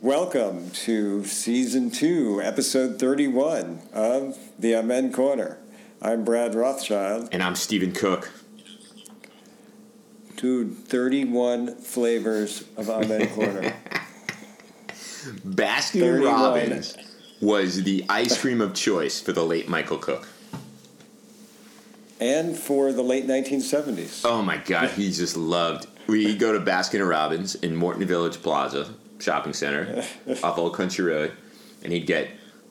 Welcome to season two, episode 31 of the Amen Corner. I'm Brad Rothschild. And I'm Stephen Cook. Dude, 31 flavors of Amen Corner. Baskin 31. Robbins was the ice cream of choice for the late Michael Cook. and for the late 1970s. Oh my God, he just loved. We go to Baskin Robbins in Morton Village Plaza shopping center off Old Country Road, and he'd get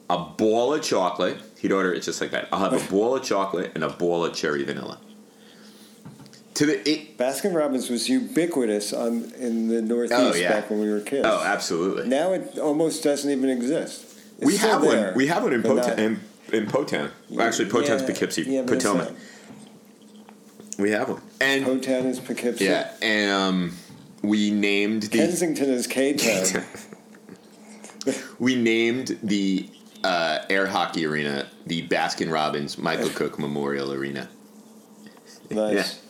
a ball of chocolate. He'd order it just like that. I'll have a ball of chocolate and a ball of cherry vanilla. To the it, Baskin Robbins was ubiquitous on in the Northeast Oh, yeah. back when we were kids. oh, absolutely. Now it almost doesn't even exist. It's we have there, one. We have one in Potown. In, in Potown. Well, actually, Potown's Yeah, Poughkeepsie. yeah, Potomac. We have one. And Potown is Poughkeepsie. yeah, and um, we named the Kensington is K-Town. we named the uh, air hockey arena the Baskin Robbins Michael Cook Memorial Arena. nice.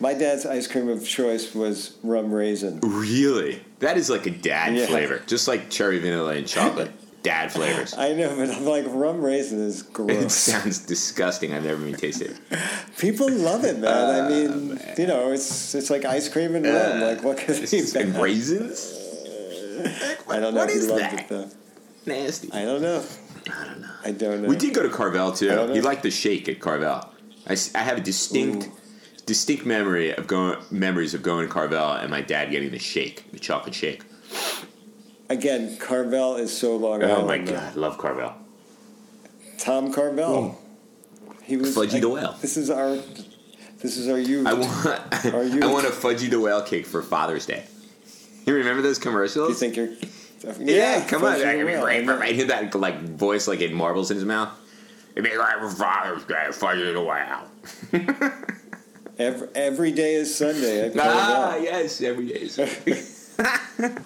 My dad's ice cream of choice was rum raisin. Really? That is like a dad Yeah. flavor, just like cherry vanilla and chocolate. dad flavors. I know, but I'm like rum raisin is gross. It sounds disgusting. I've never even tasted it. People love it, man. Uh, I mean, you know, it's it's like ice cream and rum. Like, what could It's be and raisins? I don't know What is that? it though. Nasty. I don't know. I don't know. I don't know. We did go to Carvel too. He liked the shake at Carvel. I, I have a distinct, Ooh. distinct memory of going memories of going to Carvel and my dad getting the shake, the chocolate shake. Again, Carvel is so long. Oh my Island, though. god, love Carvel. Tom Carvel. He was Fudgy I- the Whale. This is our. This is our youth. I want, Are you- I want a fudgy the whale cake for Father's Day. You remember those commercials? Do you think you're? yeah, come on, Fudgy that be Whale. I know. for- I hear that like voice like it marbles in his mouth. It'd be like for Father's Day, fudgy the whale. Every, every day is Sunday. Ah, yes, every day. is-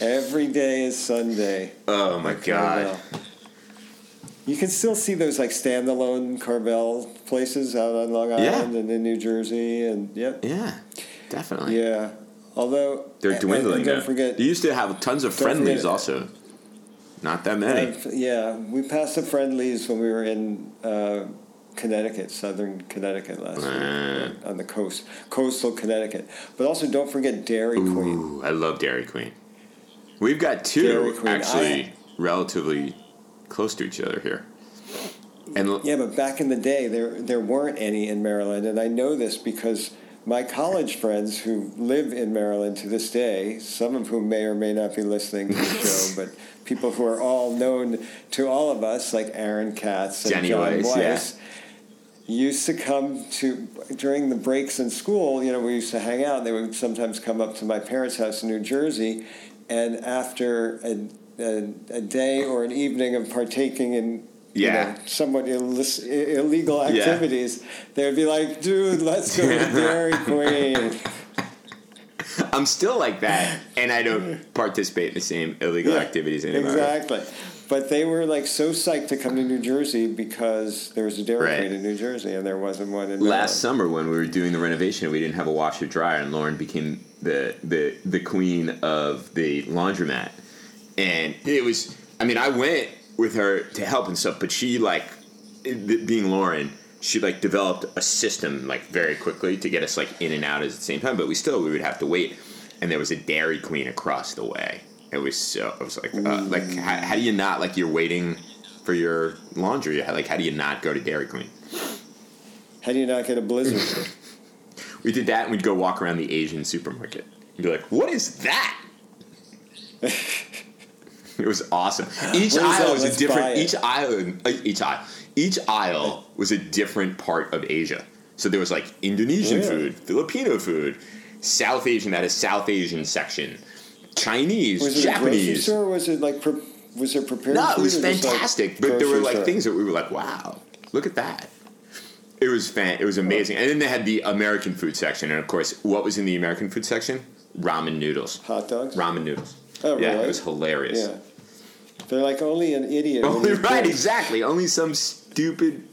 Every day is Sunday. oh my god. Carvel. You can still see those like standalone Carvel places out on Long Yeah. Island and in New Jersey, and yep, Yeah, definitely. yeah. Although They're dwindling. And don't forget, They used to have tons of Friendly's forget- also. Not that many. uh, yeah, we passed the Friendly's when we were in uh, Connecticut, southern Connecticut last Ah. week, on the coast, coastal Connecticut. But also, don't forget Dairy Queen. Ooh, I love Dairy Queen. We've got two actually relatively close to each other here. And l- Yeah, but back in the day, there there weren't any in Maryland, and I know this because my college friends who live in Maryland to this day, some of whom may or may not be listening to the show, but people who are all known to all of us, like Aaron Katz and Jenny John Weiss, Weiss, yeah. used to come to during the breaks in school. You know, we used to hang out. They would sometimes come up to my parents' house in New Jersey, and after a, a, a day or an evening of partaking in you Yeah. know, somewhat illis- illegal activities, they would be like, "Dude, let's go to Dairy Queen." I'm still like that, and I don't participate in the same illegal Yeah, activities anymore. Exactly. But they were like so psyched to come to New Jersey because there was a Dairy Right. Queen in New Jersey and there wasn't one in Last Maryland. summer, when we were doing the renovation, we didn't have a washer dryer, and Lauren became the the the queen of the laundromat. And it was, I mean, I went with her to help and stuff, but she like, being Lauren, she like developed a system like very quickly to get us like in and out at the same time. But we still we would have to wait, and there was a Dairy Queen across the way. It was so. I was like, uh, like how, how do you not like you're waiting for your laundry? Like how do you not go to Dairy Queen? How do you not get a blizzard? We did that, and we'd go walk around the Asian supermarket and be like, "What is that?" it was awesome. Each aisle was Let's a different. Each aisle, uh, each aisle, each aisle was a different part of Asia. So there was like Indonesian Really? food, Filipino food, South Asian that is South Asian section, Chinese, Was it Japanese. Or was it like pre- was it prepared? No, it was just, like, fantastic. but there were like store? things that we were like, "Wow, look at that." It was fan. It was amazing. And then they had the American food section, and of course, what was in the American food section? Ramen noodles. hot dogs. Ramen noodles. Oh, yeah, really? it was hilarious. Yeah, they're like only an idiot. Only right, exactly. Only some stupid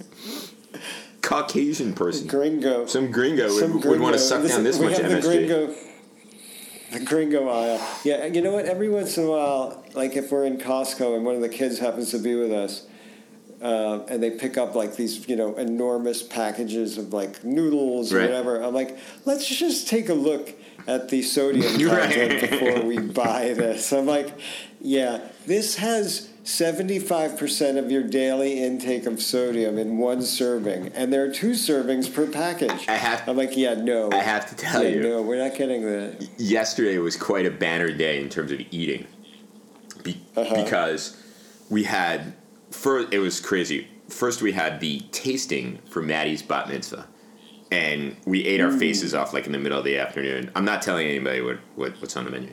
Caucasian person, Gringo. some gringo, Some would, would want to suck This down is- this much MSG. gringo. The gringo aisle. Yeah, you know what? Every once in a while, like if we're in Costco and one of the kids happens to be with us, uh, and they pick up like these, you know, enormous packages of like noodles or Right. whatever. I'm like, let's just take a look at the sodium Right. content before we buy this. I'm like, yeah, this has 75% of your daily intake of sodium in one serving, and there are two servings per package. I have- I'm like, yeah, no. I have to tell yeah, you. No, we're not getting that. yesterday was quite a banner day in terms of eating Be- Uh-huh. because we had first it was crazy first we had the tasting for maddie's bat mitzvah and we ate Mm. our faces off like in the middle of the afternoon i'm not telling anybody what, what what's on the menu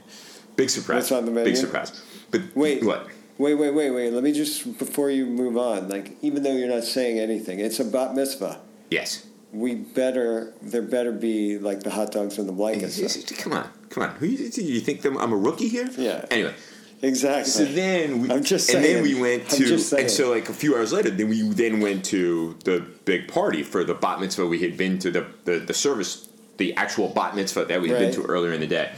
big surprise What's on the menu? big surprise but Wait. what Wait, wait, wait, wait. Let me just, before you move on, like, even though you're not saying anything, it's a bat mitzvah. yes We better, there better be, like, the hot dogs and the blankets. come on come on who you, you think them, i'm a rookie here Yeah. anyway Exactly. So then we, I'm just saying. and then we went to, and so like a few hours later, then we then went to the big party for the bat mitzvah. We had been to the the, the service, the actual bat mitzvah that we had been to earlier in the day.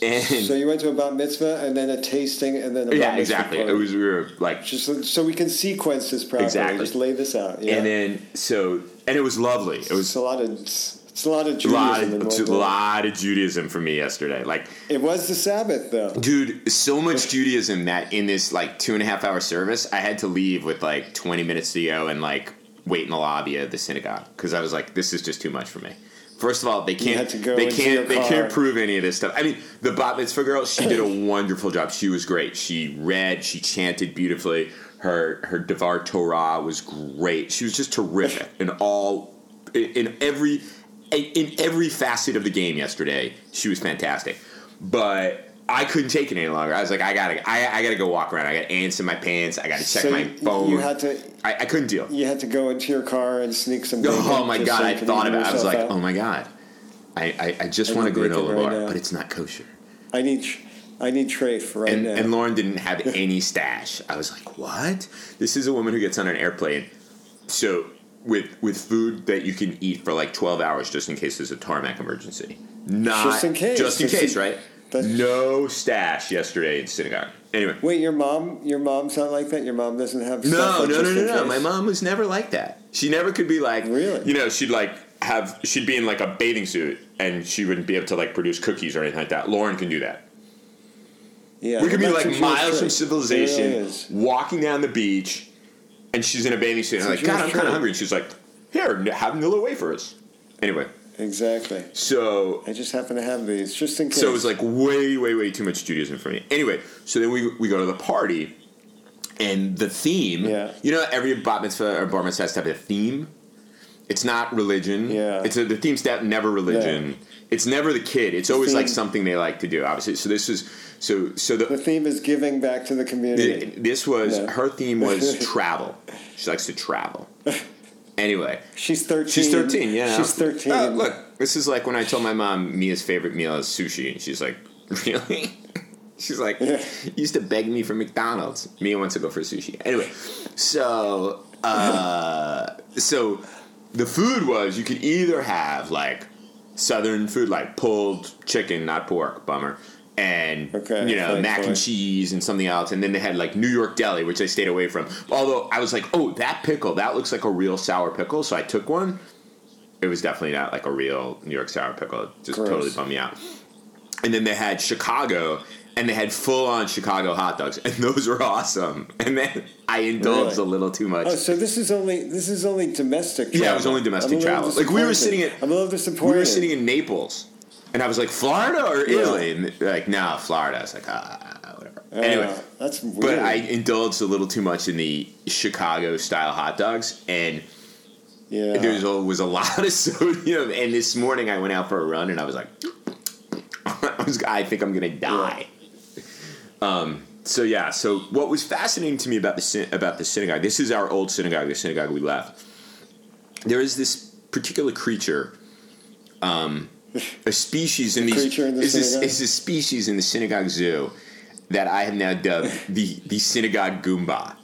And So you went to a bat mitzvah and then a tasting and then a bat yeah, exactly. party. It was we were like, just so- we can sequence this properly. Exactly. Just lay this out. Yeah. and then so and it was lovely. It was it's a lot of it's a lot of a lot, of, a lot of Judaism for me yesterday. Like It was the Sabbath though. Dude, so much Judaism that in this like two and a half hour service, I had to leave with like 20 minutes to go and like wait in the lobby of the synagogue because I was like, this is just too much for me. First of all, they can't they can't they car. can't prove any of this stuff. I mean, the bat mitzvah girl, she did a wonderful job. She was great. She read, she chanted beautifully. Her her Devar Torah was great. She was just terrific in all in every in every facet of the game yesterday. She was fantastic. But I couldn't take it any longer. I was like, I gotta, I, I gotta go walk around. I got ants in my pants. I gotta check So my phone. You had to I, I couldn't deal. you had to go into your car and sneak some. Oh my god! so I thought about. it. I was like, out. oh my god! I, I, I just I want a granola right bar, now. but it's not kosher. I need I need trafe right And, now. and Lauren didn't have any stash. I was like, what? This is a woman who gets on an airplane. So with with food that you can eat for like twelve hours, just in case there's a tarmac emergency. Not Just in case. Just in case, right? That's- No stash yesterday in synagogue. Anyway. Wait, your mom your mom's not like that. Your mom doesn't have. No, no, no, no, no. My mom was never like that. She never could be like, Really? You know, she'd like have she'd be in like a bathing suit and she wouldn't be able to like produce cookies or anything like that. Lauren can do that. Yeah, we could be like miles from civilization, really walking down the beach, and she's in a bathing suit. And I'm like, God, I'm kind of hungry. And she's like, Here, have Nilla wafers. Anyway, Exactly. so I just happen to have these just in case. so it was like way, way, way too much Judaism for me. Anyway, so then we we go to the party, and the theme. Yeah. You know, every bat mitzvah or bar mitzvah has to have a theme. It's not religion. Yeah. It's a, the theme's that never religion. It's never the kid. It's always like something they like to do. Obviously, so this is so so the the. theme is giving back to the community. This was Yeah. her theme was travel. She likes to travel. Anyway, she's thirteen. She's 13, yeah. She's thirteen. Oh, look, this is like when I told my mom Mia's favorite meal is sushi, and she's like, really? She's like, Yeah. used to beg me for McDonald's. Mia wants to go for sushi. Anyway, so, uh, so the food was you could either have like southern food, like pulled chicken, not pork, bummer. And Okay, you know mac fine. and cheese and something else, and then they had like New York deli, which I stayed away from. Although I was like, "Oh, that pickle, that looks like a real sour pickle," so I took one, it was definitely not like a real New York sour pickle. It just Gross. totally bummed me out. And then they had Chicago, and they had full on Chicago hot dogs, and those were awesome. And then I indulged Really? a little too much. Oh, so this is only this is only domestic. Travel. Yeah, it was only domestic I'm a little travel. Like, we were sitting at- I'm a little we were sitting in Naples, and I was like, Florida or Yeah. Italy? And they're like, no, Florida. I was like, ah, whatever. Uh, anyway, that's weird. but I indulged a little too much in the Chicago style hot dogs, and yeah. there was a lot of sodium. And this morning I went out for a run, and I was like, I was, I think I'm gonna die. Um. So yeah. So what was fascinating to me about the about the synagogue? This is our old synagogue, the synagogue we left. There is this particular creature, um, a species in these creature in the is this, synagogue? is a species in the synagogue zoo that I have now dubbed the the synagogue goombah.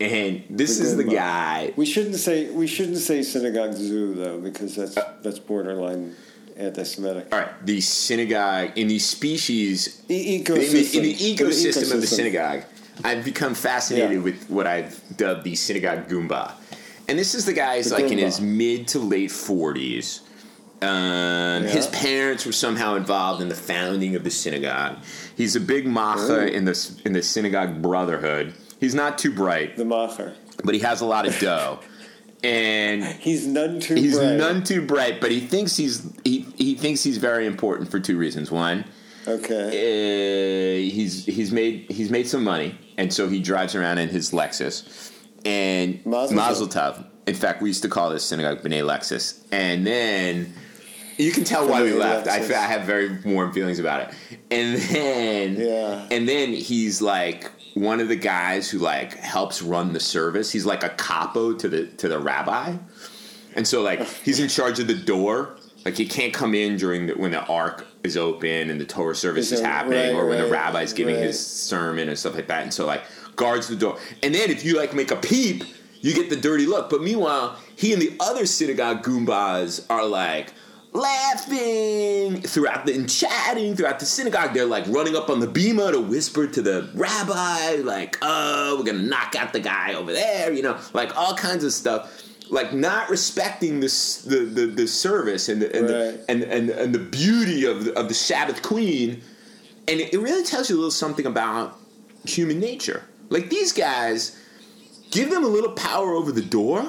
And this The is the guy we shouldn't say we shouldn't say synagogue zoo though because that's Uh, that's borderline anti-Semitic. All right, the synagogue in the species E- in the, ecosystem. in the ecosystem of the synagogue, I've become fascinated Yeah. with what I've dubbed the synagogue Goombah. And this is the guy who's The like in his mid to late 40s. Um, His parents were somehow involved in the founding of the synagogue. He's a big macher Ooh. in the, in the synagogue brotherhood. He's not too bright, The Macher. but he has a lot of dough. And He's none too he's bright. none too bright, but he thinks he's he, he thinks he's very important for two reasons. One, Okay. uh, he's he's made he's made some money, and so he drives around in his Lexus. And Mazel Mazel. Tov. In fact, we used to call this synagogue B'nai Lexus. And then you can tell why we left. I, I have very warm feelings about it. And then Yeah. and then he's like one of the guys who like helps run the service. He's like a capo to the to the rabbi. And so like he's in charge of the door. Like he can't come in during the, when the ark is open and the Torah service Is is happening, right, or when the right, rabbi's giving right. his sermon and stuff like that. And so like guards the door. And then if you like make a peep, you get the dirty look. But meanwhile, he and the other synagogue goombahs are like laughing throughout the and chatting throughout the synagogue. They're like running up on the bima to whisper to the rabbi, like, "Oh, we're gonna knock out the guy over there," you know, like all kinds of stuff. Like not respecting this the, the, the service and the, and, Right. the, and and and the beauty of the, of the Sabbath Queen, and it, it really tells you a little something about human nature. Like these guys, give them a little power over the door.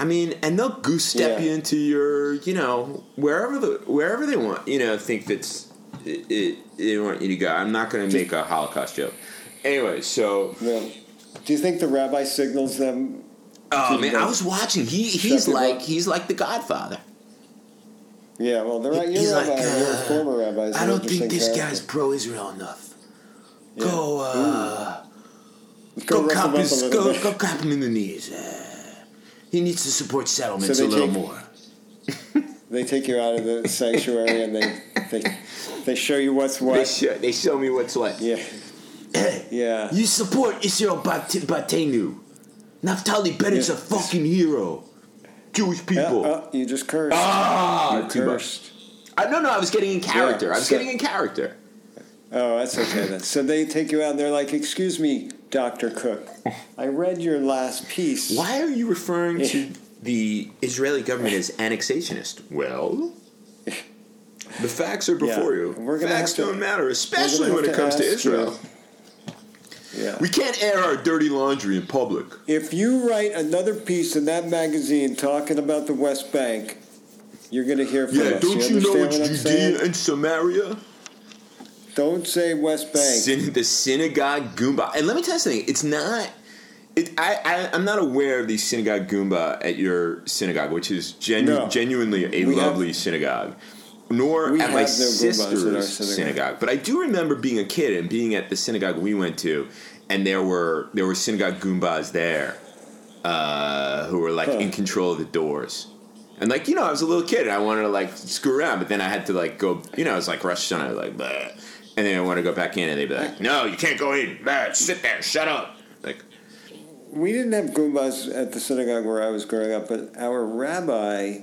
I mean, and they'll goose step Yeah. you into your, you know, wherever the wherever they want. You know, think that's it, it, they want you to go. I'm not going to make a Holocaust joke. Anyway, so Yeah. Do you think the rabbi signals them? oh man. I was watching. He he's like up? he's like the Godfather. Yeah, well, the, ra- He's your like, rabbi, your uh, former rabbi, I don't think this character. guy's pro-Israel enough. Yeah. Go, uh, Go go, cop his, a go, go cop him in the knees. Uh, he needs to support settlements So a little take- more. They take you out of the sanctuary and they they, they show you what's They what. show, they show me what's what. Yeah, yeah. You support Israel Bat- Batenu. Naftali Bennett's Yeah. a fucking hero. Jewish people. uh, you just cursed. ah, you too much. cursed. I, no, no, I was getting in character. Yeah, I was so- getting in character. Oh, that's okay then. So they take you out and they're like, "Excuse me, Doctor Cook. I read your last piece. Why are you referring to the Israeli government as annexationist? Well, the facts are before Yeah, you. we're gonna facts to- don't matter, especially when it comes to you- Israel. Yeah. We can't air our dirty laundry in public. If you write another piece in that magazine talking about the West Bank, you're going to hear from Yeah, us. don't you know understand it's I'm saying? Judea and Samaria? Don't say West Bank. Syn- the synagogue Goombah. And let me tell you something. It's not. It, I, I, I'm not aware of the synagogue Goombah at your synagogue, which is genu- No. genuinely a We have- lovely synagogue. Nor at my no Goombahs in our sister's synagogue. synagogue. But I do remember being a kid and being at the synagogue we went to, and there were there were synagogue Goombahs there uh, who were like Huh. in control of the doors. And like you know, I was a little kid and I wanted to like screw around, but then I had to like go. You know, it was like Rosh Hashanah, like, Bleh. And then I want to go back in, and they'd be like, "No, you can't go in. Sit there, shut up." Like, We didn't have Goombahs at the synagogue where I was growing up, but our rabbi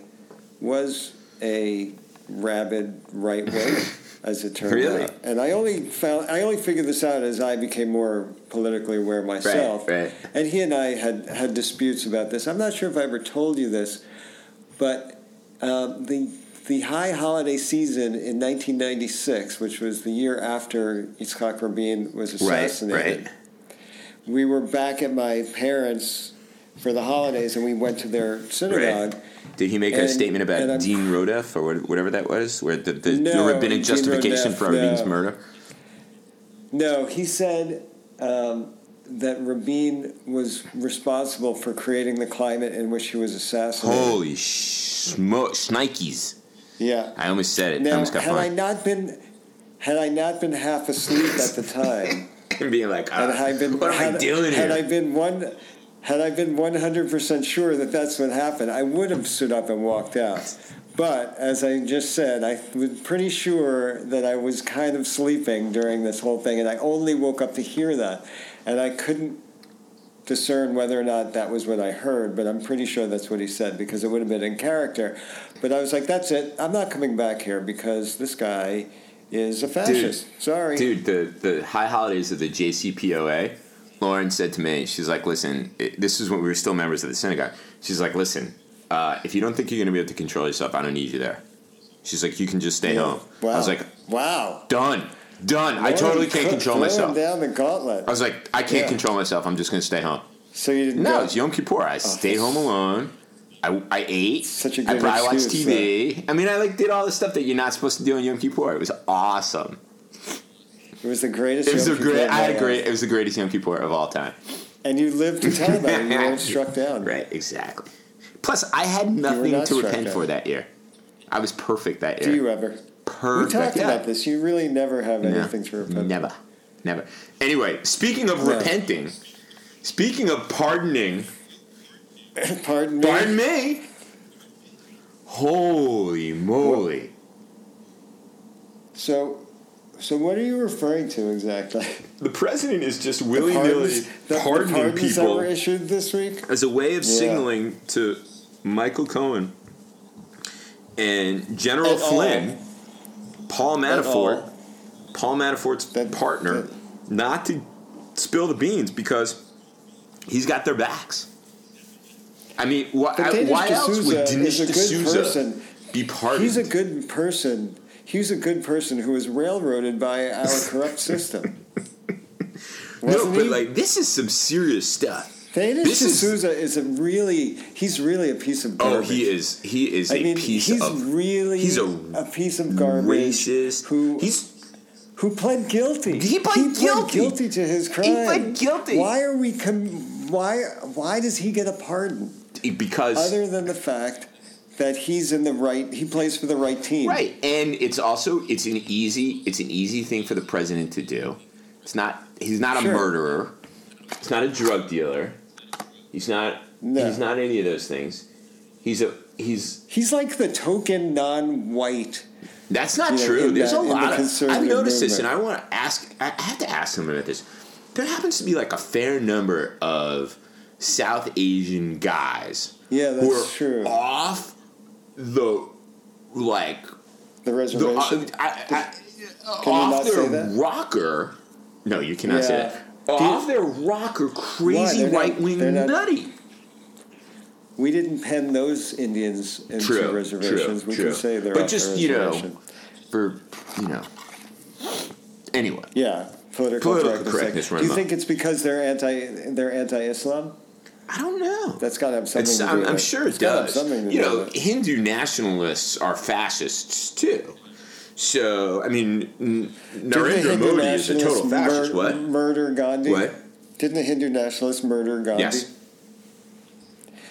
was a rabid right wing, as it turned Really? out. And I only found I only figured this out as I became more politically aware myself. right. right. And he and I had had disputes about this. I'm not sure if I ever told you this, but um, the the high holiday season in 1996, which was the year after Yitzhak Rabin was assassinated right. we were back at my parents for the holidays and we went to their synagogue. Did he make a statement about Din Rodef or whatever that was, where the, the, the No, rabbinic Din justification Rodef, for Rabin's no. murder? No, he said um, that Rabin was responsible for creating the climate in which he was assassinated. Holy smoke, shnikes! Yeah. I almost said it. I almost got had I not been had I not been half asleep at the time, And being like, had ah, I been what am had, I doing had here? I been one had I been one hundred percent sure that that's what happened, I would have stood up and walked out. But as I just said, I was pretty sure that I was kind of sleeping during this whole thing, and I only woke up to hear that, and I couldn't. Discern whether or not that was what I heard, but I'm pretty sure that's what he said because it would have been in character. But I was like, that's it. I'm not coming back here because this guy is a fascist. Dude, Sorry. Dude, the, the high holidays of the JCPOA, Lauren said to me, she's like, listen, it, this is when we were still members of the synagogue. She's like, listen, uh, if you don't think you're going to be able to control yourself, I don't need you there. She's like, you can just stay Yeah. home. Wow. I was like, wow. done. Done. I totally can't control myself. down the gauntlet. I was like, I can't Yeah. control myself. I'm just going to stay home. so you didn't No, go. it's Yom Kippur. I oh, stayed home alone. I, I ate. Such a good I probably watched excuse, TV. I mean, I like did all the stuff that you're not supposed to do on Yom Kippur. It was awesome. It was the greatest. It was Yom the great. I had a great. It was the greatest Yom Kippur of all time. And you lived to tell about it. You weren't struck down. Right. Exactly. Plus, I had nothing not to repent for that year. I was perfect that year. Do you ever? Perfect. We talked yeah. about this. You really never have No. anything to repent. Never. Never. Anyway, speaking of No. repenting, speaking of pardoning, Pardon me. pardon me. Holy moly. So, so what are you referring to exactly? The president is just willy nilly pardons- the- pardoning that people were issued this week. as a way of Yeah. signaling to Michael Cohen and General At all. Paul Manafort. Paul Manafort's That- partner, that- not to spill the beans because he's got their backs. I mean, wh- Dinesh why else would Dinesh is a good D'Souza person. be pardoned? He's a good person. He's a good person who was railroaded by our corrupt system. no, but he? like this is some serious stuff. This is- D'Souza is, a really, he's really a piece of Oh, garbage. he is. He is I a mean, piece he's of really he's a piece of garbage. racist. Who he's who pled guilty? He pled guilty. guilty to his crime. He pled guilty. Why are we? Com- why? Why does he get a pardon? because Other than the fact that he's in the right, he plays for the right team. right, and it's also it's an easy it's an easy thing for the president to do. It's not he's not a murderer. He's not a drug dealer. He's not No. he's not any of those things. He's a he's He's like the token non-white. That's not You know, true. There's that- a in the lot of. I've noticed this, and. I want to ask. I I have to ask him about this. There happens to be like a fair number of South Asian guys Yeah, who that's are true. off the like The the reservation. uh, I, I, you off not their say that? rocker. No, you cannot say that. Do you- Off their rocker, crazy They're not- right wing nutty. we didn't pen those Indians into True, reservations. true, we true. can say they're But off just, you know. For you know. Anyway. Yeah, political, Political correctness. correctness Do you amok. think it's because they're anti they're anti-Islam? I don't know. That's got to have something It's, to do I'm, with I'm it. sure it It's gotta have does. something to You do know, with. Hindu nationalists are fascists too. So, I mean, N- Narendra Modi is a total fascist. mur- what? Murder Gandhi. What? Didn't the Hindu nationalists murder Gandhi? Yes.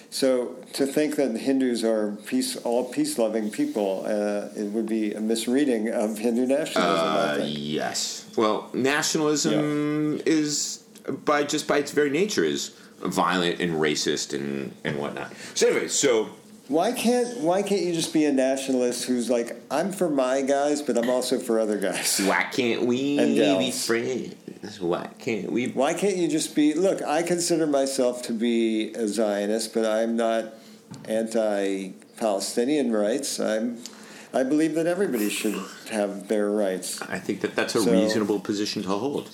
So to think that the Hindus are peace, all peace-loving people, uh, it would be a misreading of Hindu nationalism. Uh, yes. Well, nationalism is, by just by its very nature, is violent and racist and, and whatnot. So, anyway, so Why can't Why can't you just be a nationalist who's like, I'm for my guys, but I'm also for other guys? why can't we be friends? Why can't we? Why can't you just be? Look, I consider myself to be a Zionist, but I'm not anti-Palestinian rights. I'm. I believe that everybody should have their rights. I think that that's a So- reasonable position to hold.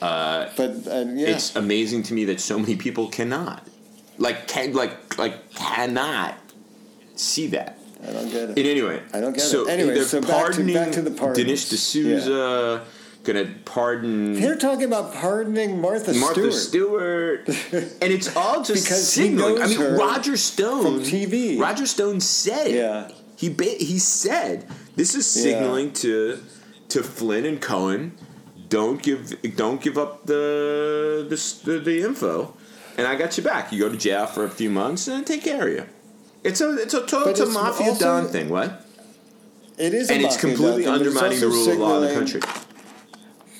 But uh, yeah, It's amazing to me that so many people cannot, like, can like like cannot see that. I don't get it. In any way, I don't get so it. Anyway, so back to- pardoning back to the pardons. Dinesh D'Souza, gonna pardon They're talking about pardoning Martha, Martha Stewart. Stewart, and it's all just Because he signaling. I mean, Roger Stone from TV. Roger Stone said it. Yeah. He ba- he said this is Yeah. signaling to to Flynn and Cohen. Don't give don't give up the the, the the info, and I got you back. You go to jail for a few months and I take care of you. It's a it's a total it's mafia also- don thing. What? It is, a And it's mafia completely but it's undermining the rule of law in the country.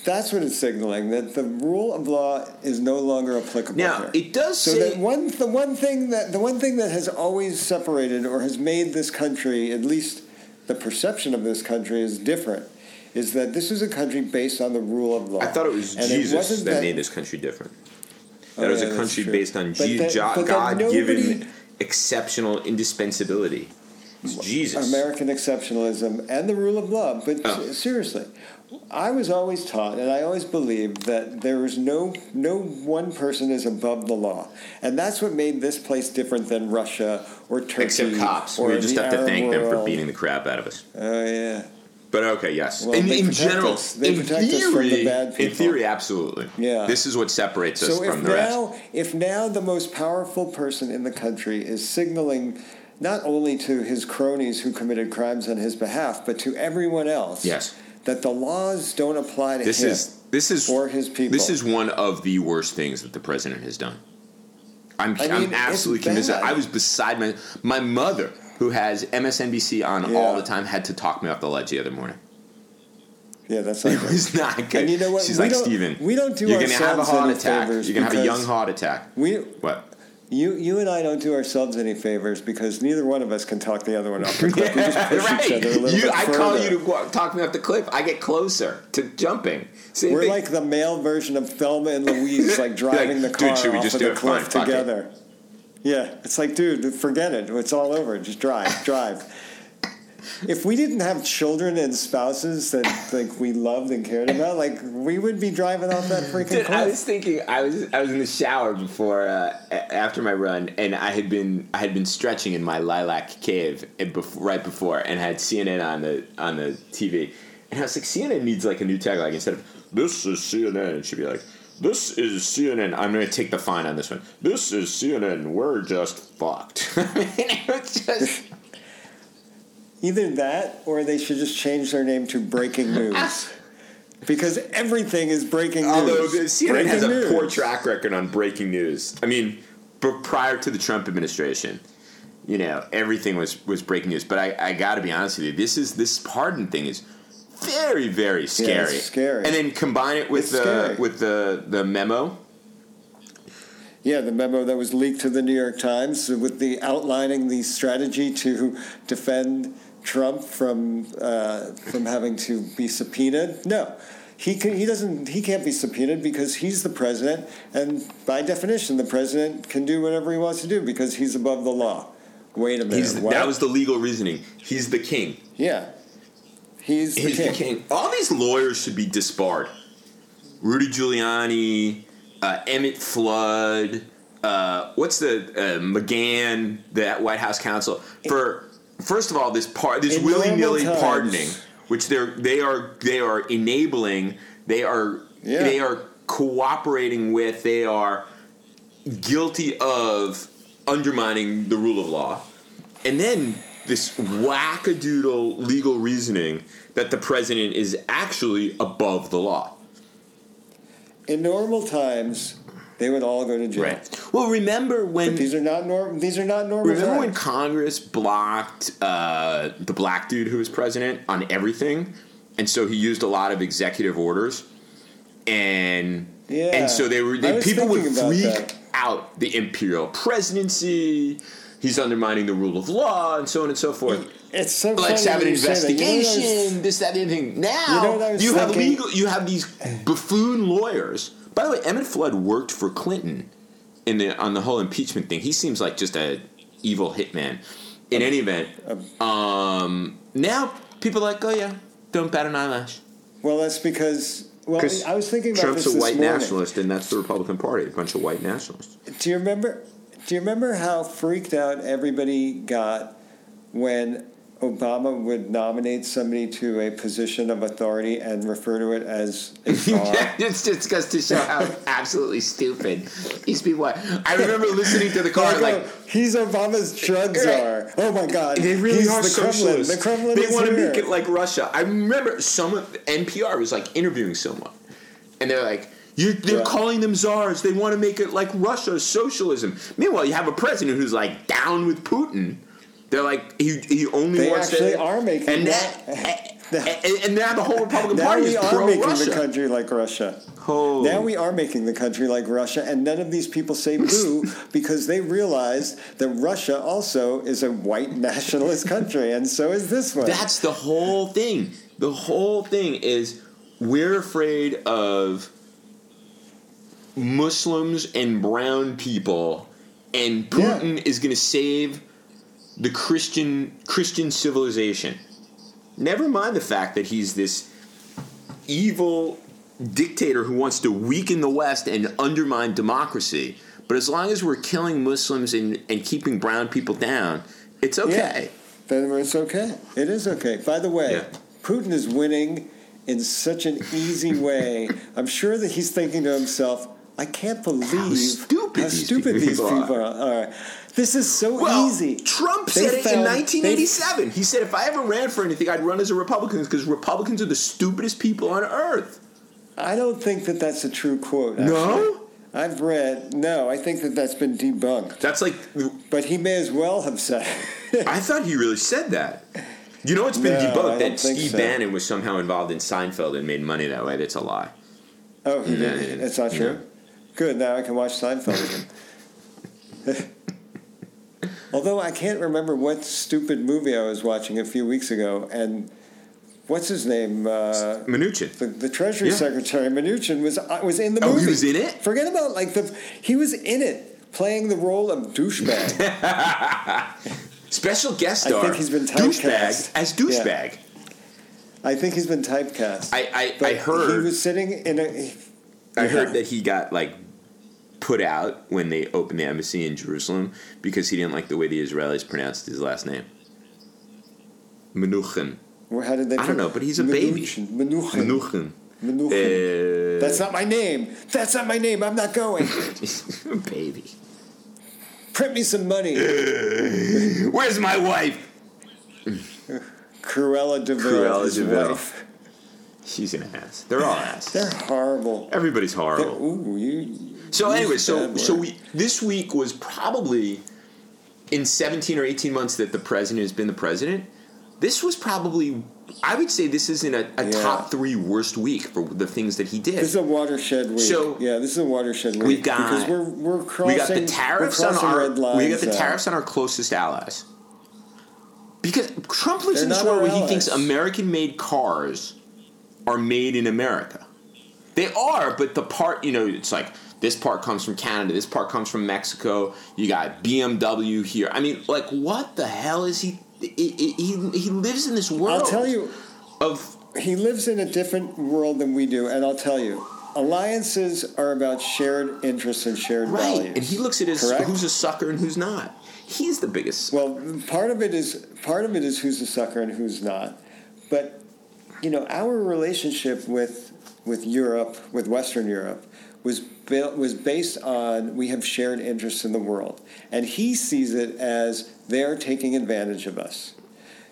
That's what it's signaling that the rule of law is no longer applicable. Now here. it does So say that one, the one thing that the one thing that has always separated or has made this country, at least the perception of this country, is different. Is that this is a country based on the rule of law? I thought it was And Jesus wasn't that, made this country different. That Oh, was yeah, a country based on G- that- that God-given exceptional indispensability. It's Jesus. American exceptionalism and the rule of law. But Oh. seriously, I was always taught, and I always believed that there is no no one person is above the law, and that's what made this place different than Russia or Turkey. Except cops. Or We just have to thank them for beating the crap out of us. Oh yeah. But okay, yes. Well, in they in general, us. They in protect us theory, from the bad in theory, absolutely. Yeah. This is what separates us So from the rest. now, if now the most powerful person in the country is signaling not only to his cronies who committed crimes on his behalf, but to everyone else, Yes. that the laws don't apply to This him is this is or his people. This is one of the worst things that the president has done. I'm, I mean, it's absolutely convinced. I was beside my my mother, who has MSNBC on Yeah. all the time, had to talk me off the ledge the other morning. yeah, that's not It good. was not good. And you know what? She's We like, Steven, we don't do you're gonna have a heart attack. You're gonna have a young heart attack. We, What? you, you and I don't do ourselves any favors because neither one of us can talk the other one off the cliff. we just push right. each other a little You, bit I further. call you to walk, talk me off the cliff. I get closer to jumping. Same We're thing. like the male version of Thelma and Louise, like driving Like, the dude, car should we off just of do the cliff Fine, together. Yeah, it's like, dude, forget it. It's all over. Just drive, drive. If we didn't have children and spouses that like we loved and cared about, like we would be driving off that freaking Dude, I was thinking I was I was in the shower before uh, after my run, and I had been I had been stretching in my lilac cave and bef- right before, and had CNN on the on the TV, and I was like, CNN needs like a new tagline instead of "This is CNN," it should be like. This is CNN. I'm going to take the fine on this one. This is CNN. We're just fucked. I mean, just. Either that, or they should just change their name to Breaking News, because everything is breaking news. Although CNN breaking has a news. poor track record on breaking news. I mean, prior to the Trump administration, you know, everything was was breaking news. But I, I got to be honest with you, this is this pardon thing is very very scary. scary. And then combine it with It's the scary. with the the memo. Yeah, the memo that was leaked to the New York Times with the outlining the strategy to defend Trump from uh, from having to be subpoenaed. No, he can, he doesn't he can't be subpoenaed because he's the president, and by definition, the president can do whatever he wants to do because he's above the law. Wait a minute, He's that was the legal reasoning. He's the king. yeah, he's the He's king. the king. All these lawyers should be disbarred. Rudy Giuliani, uh, Emmett Flood, uh, what's the uh, McGahn, the White House counsel for first of all this part this willy nilly pardoning, which they're they are they are enabling, they are Yeah. they are cooperating with, they are guilty of undermining the rule of law, and then this wackadoodle legal reasoning that the president is actually above the law. In normal times, they would all go to jail. Right. Well, remember when But these are not norm. These are not normal remember when. Congress blocked uh, the black dude who was president on everything, and so he used a lot of executive orders, and Yeah. and so they were they, people would freak out the imperial presidency. He's undermining the rule of law, and so on and so forth. It's so Let's have an when you that. You know what I was- investigation. This, that, and the other thing. Now You know what I was you have legal. You have these buffoon lawyers. By the way, Emmett Flood worked for Clinton in the on the whole impeachment thing. He seems like just a evil hitman. In any event, um, now people are like, oh yeah, don't bat an eyelash. Well, that's because. Well, I was thinking about Trump's this a white morning. nationalist, and that's the Republican Party, a bunch of white nationalists. Do you remember? Do you remember how freaked out everybody got when Obama would nominate somebody to a position of authority and refer to it as a czar? it's just goes to show how absolutely stupid these people are. I remember listening to the car Like, he's Obama's drug czar. Oh my God! They really he's are the socialists. Kremlin. The Kremlin they want to make it like Russia. I remember someone NPR was like interviewing someone, and they're like, You're, "They're Yeah. calling them czars. They want to make it like Russia, socialism." Meanwhile, you have a president who's like down with Putin. They're like he he only They wants actually to, are making and that- and, and, and now the whole Republican Now Party we is are pro making Russia. the country like Russia. Oh. Now we are making the country like Russia, and none of these people say boo because they realize that Russia also is a white nationalist country, and so is this one. That's the whole thing. The whole thing is we're afraid of Muslims and brown people, and Putin Yeah. is going to save the Christian Christian civilization. Never mind the fact that he's this evil dictator who wants to weaken the West and undermine democracy. But as long as we're killing Muslims and, and keeping brown people down, it's okay. Then it's okay. It is okay. By the way, Yeah. Putin is winning in such an easy way. I'm sure that he's thinking to himself, I can't believe stupid how these stupid these people people are. Right. This is so Well, easy. Trump They said it in found- 1987. He said if I ever ran for anything, I'd run as a Republican because Republicans are the stupidest people on earth. I don't think that that's a true quote. No? I've read, no, I think that that's been debunked. That's like, But he may as well have said it. I thought he really said that. You know, it's been No, debunked that Steve so. Bannon was somehow involved in Seinfeld and made money that way. That's a lie. Oh, he Yeah, did. That's not true. Good. Now I can watch Seinfeld again. Although I can't remember what stupid movie I was watching a few weeks ago, and what's his name? Uh, Mnuchin. the, the Treasury Yeah. Secretary Mnuchin was uh, was in the movie. Oh, he was in it? Forget about like the he was in it playing the role of douchebag. Special guest star. I think he's been douchebag typecast. as douchebag. I think he's been typecast. I I, I heard he was sitting in a. I heard Yeah. that he got like put out when they opened the embassy in Jerusalem because he didn't like the way the Israelis pronounced his last name. Menuchin. Well, How did they? I don't know, but he's a baby. Mnuchin. Mnuchin. Menuchin. Uh, That's not my name. That's not my name. I'm not going. baby. Print me some money. Where's my wife? Cruella de Vil, Cruella his de Vil. wife. She's an ass. They're all ass. They're horrible. Everybody's They're- horrible. ooh, you. So anyway, so so we this week was probably in 17 or 18 months that the president has been the president. This was probably I would say this is in a, a Yeah. top three worst week for the things that he did. This is a watershed week. So, yeah, this is a watershed week. we've got- because we're we're crossing. we got the tariffs on our we got the now. Uh, tariffs on our closest allies. Because Trump lives They're in this world where he thinks. American-made cars are made in America. They are, but the part you know, it's like this part comes from Canada, this part comes from Mexico. You got BMW here. I mean, like, what the hell is he? He, he, he lives in this world. I'll tell you, of he lives in a different world than we do, and I'll tell you, alliances are about shared interests and shared right, values. and he looks at his Correct? who's a sucker and who's not. He's the biggest. Well, part of it is part of it is who's a sucker and who's not, but you know our relationship with with Europe, with Western Europe, was built was based on we have shared interests in the world, and he sees it as they're taking advantage of us.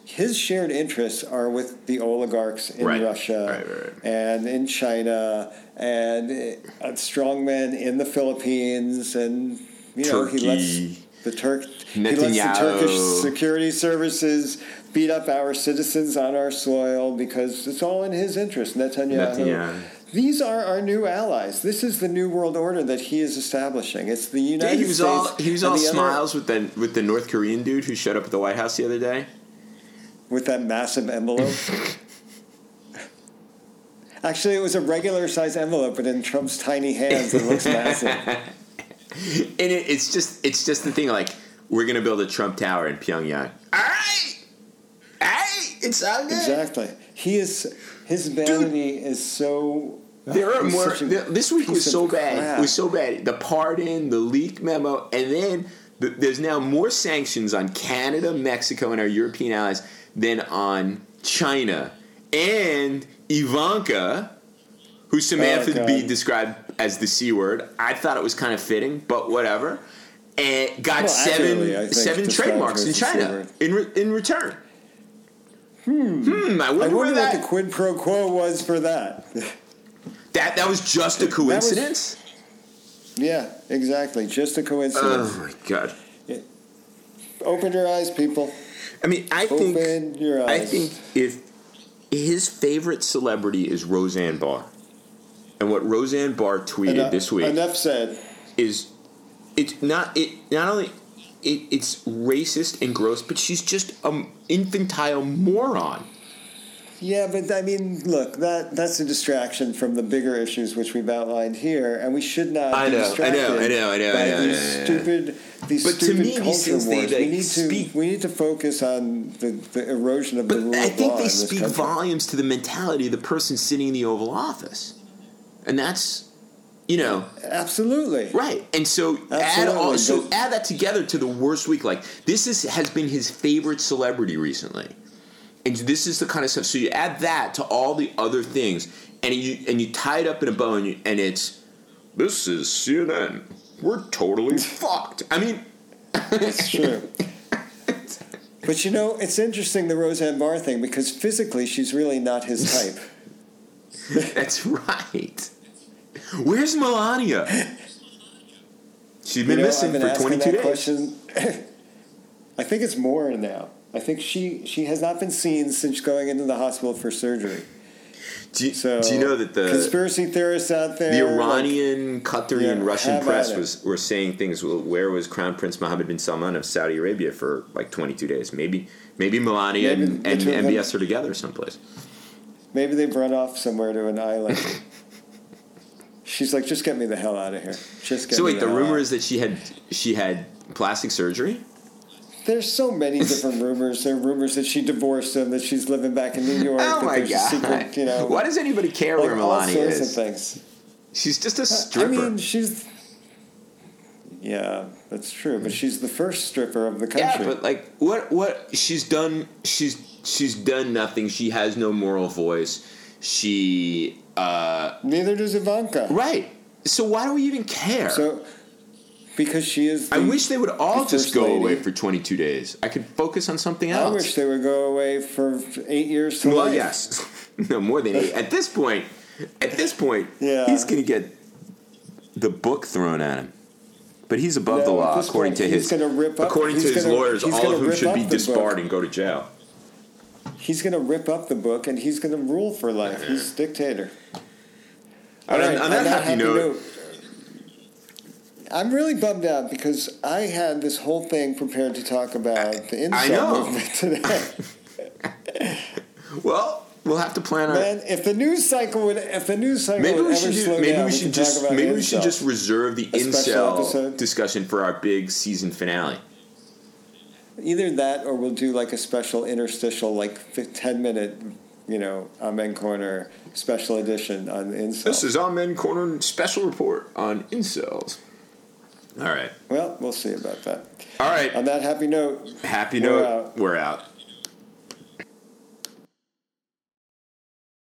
His shared interests are with the oligarchs in Right. Russia Right, right, and in China and uh, strongmen in the Philippines and you know he lets the Turk he lets the Turkish security services beat up our citizens on our soil because it's all in his interest. Netanyahu. Netanyahu. These are our new allies. This is the new world order that he is establishing. It's the Yeah, United he was States. all he was all the other- smiles with the with the North Korean dude who showed up at the White House the other day. with that massive envelope. Actually, it was a regular size envelope, but in Trump's tiny hands, it looks massive. And it, it's just it's just the thing like we're gonna build a Trump Tower in Pyongyang. All right, right, it's all good. Exactly. He is. His vanity is so. There are more. This week was so bad. crap. It was so bad. The pardon, the leaked memo, and then the, there's now more sanctions on Canada, Mexico, and our European allies than on China and Ivanka, who Samantha Oh. Bee described as the c word. I thought it was kind of fitting, but whatever. And got Well, seven seven trademarks in as the C China in re, in return. Hmm. I wonder, I wonder what that, the quid pro quo was for that. that that was just a was- coincidence. yeah, exactly. Just a coincidence. Oh my god. Open your eyes, people. I mean, I think Open your I think if his favorite celebrity is Roseanne Barr, and what Roseanne Barr tweeted Enough, this week enough said. is it's not it not only it, it's racist and gross, but she's just an infantile moron. Yeah, but I mean, look, that that's a distraction from the bigger issues which we've outlined here, and we should not. I be know, I know, I know, I know, by I know, These yeah, yeah. stupid, these But to stupid me, these culture things, they, wars. like, we need to we need to focus on the, the erosion of the rule I of think law they in this speak volumes to the mentality of the person sitting in the Oval Office, and that's, you know, Absolutely. right. And so add Absolutely, all, so add that together to the worst week. Like this is has been his favorite celebrity recently, and this is the kind of stuff. So you add that to all the other things, and you and you tie it up in a bow, and, you, and it's this is CNN. We're totally fucked. I mean, It's true. But you know, it's interesting the Roseanne Barr thing because physically she's really not his type. That's right. Where's Melania? She's been You know, missing been for 22 days. Question. I think it's more now. I think she she has not been seen since going into the hospital for surgery. Do you, So do you know that the conspiracy theorists out there, the like, Iranian, Qatari, Yeah, and Russian press was were saying things? well, Where was Crown Prince Mohammed bin Salman of Saudi Arabia for like 22 days? Maybe maybe Melania Maybe and, and them- MBS are together someplace. maybe they've run off somewhere to an island. She's like, just get me the hell out of here. Just get So wait, the hell rumor out." is that she had she had plastic surgery. There's so many different rumors. There are rumors that she divorced him, that she's living back in New York. Oh my god! Secret, you know, Why does anybody care like where all Melania sorts is? of things. She's just a stripper. I mean, she's. Yeah, that's true. But she's the first stripper of the country. Yeah, country. but like what what she's done she's she's done nothing. She has no moral voice. She uh Neither does Ivanka. right. So why do we even care? So, because she is. I wish they would all just go lady. away for 22 days. I could focus on something else. I wish they would go away for eight years to well, life. yes. no, more than eight. At this point, at this point, Yeah. he's going to get the book thrown at him. But he's above No, the law, according point, to his rip up- according to his gonna- lawyers, all of whom should be the book. disbarred and go to jail. He's going to rip up the book and he's going to rule for life. He's dictator. On, All right, on that happy, note, I'm really bummed out because I had this whole thing prepared to talk about the I incel know. movement today. well, we'll have to plan our. Man, if the news cycle would, if the news cycle Maybe we should do, maybe down, we should just maybe we should just reserve the incel episode? discussion for our big season finale. Either that or we'll do like a special interstitial, like ten minute, you know, Amen Corner special edition on incel. This is Amen Corner special report on incels. All right, well, we'll see about that. all right. On that happy note, Happy We're note. out. We're out.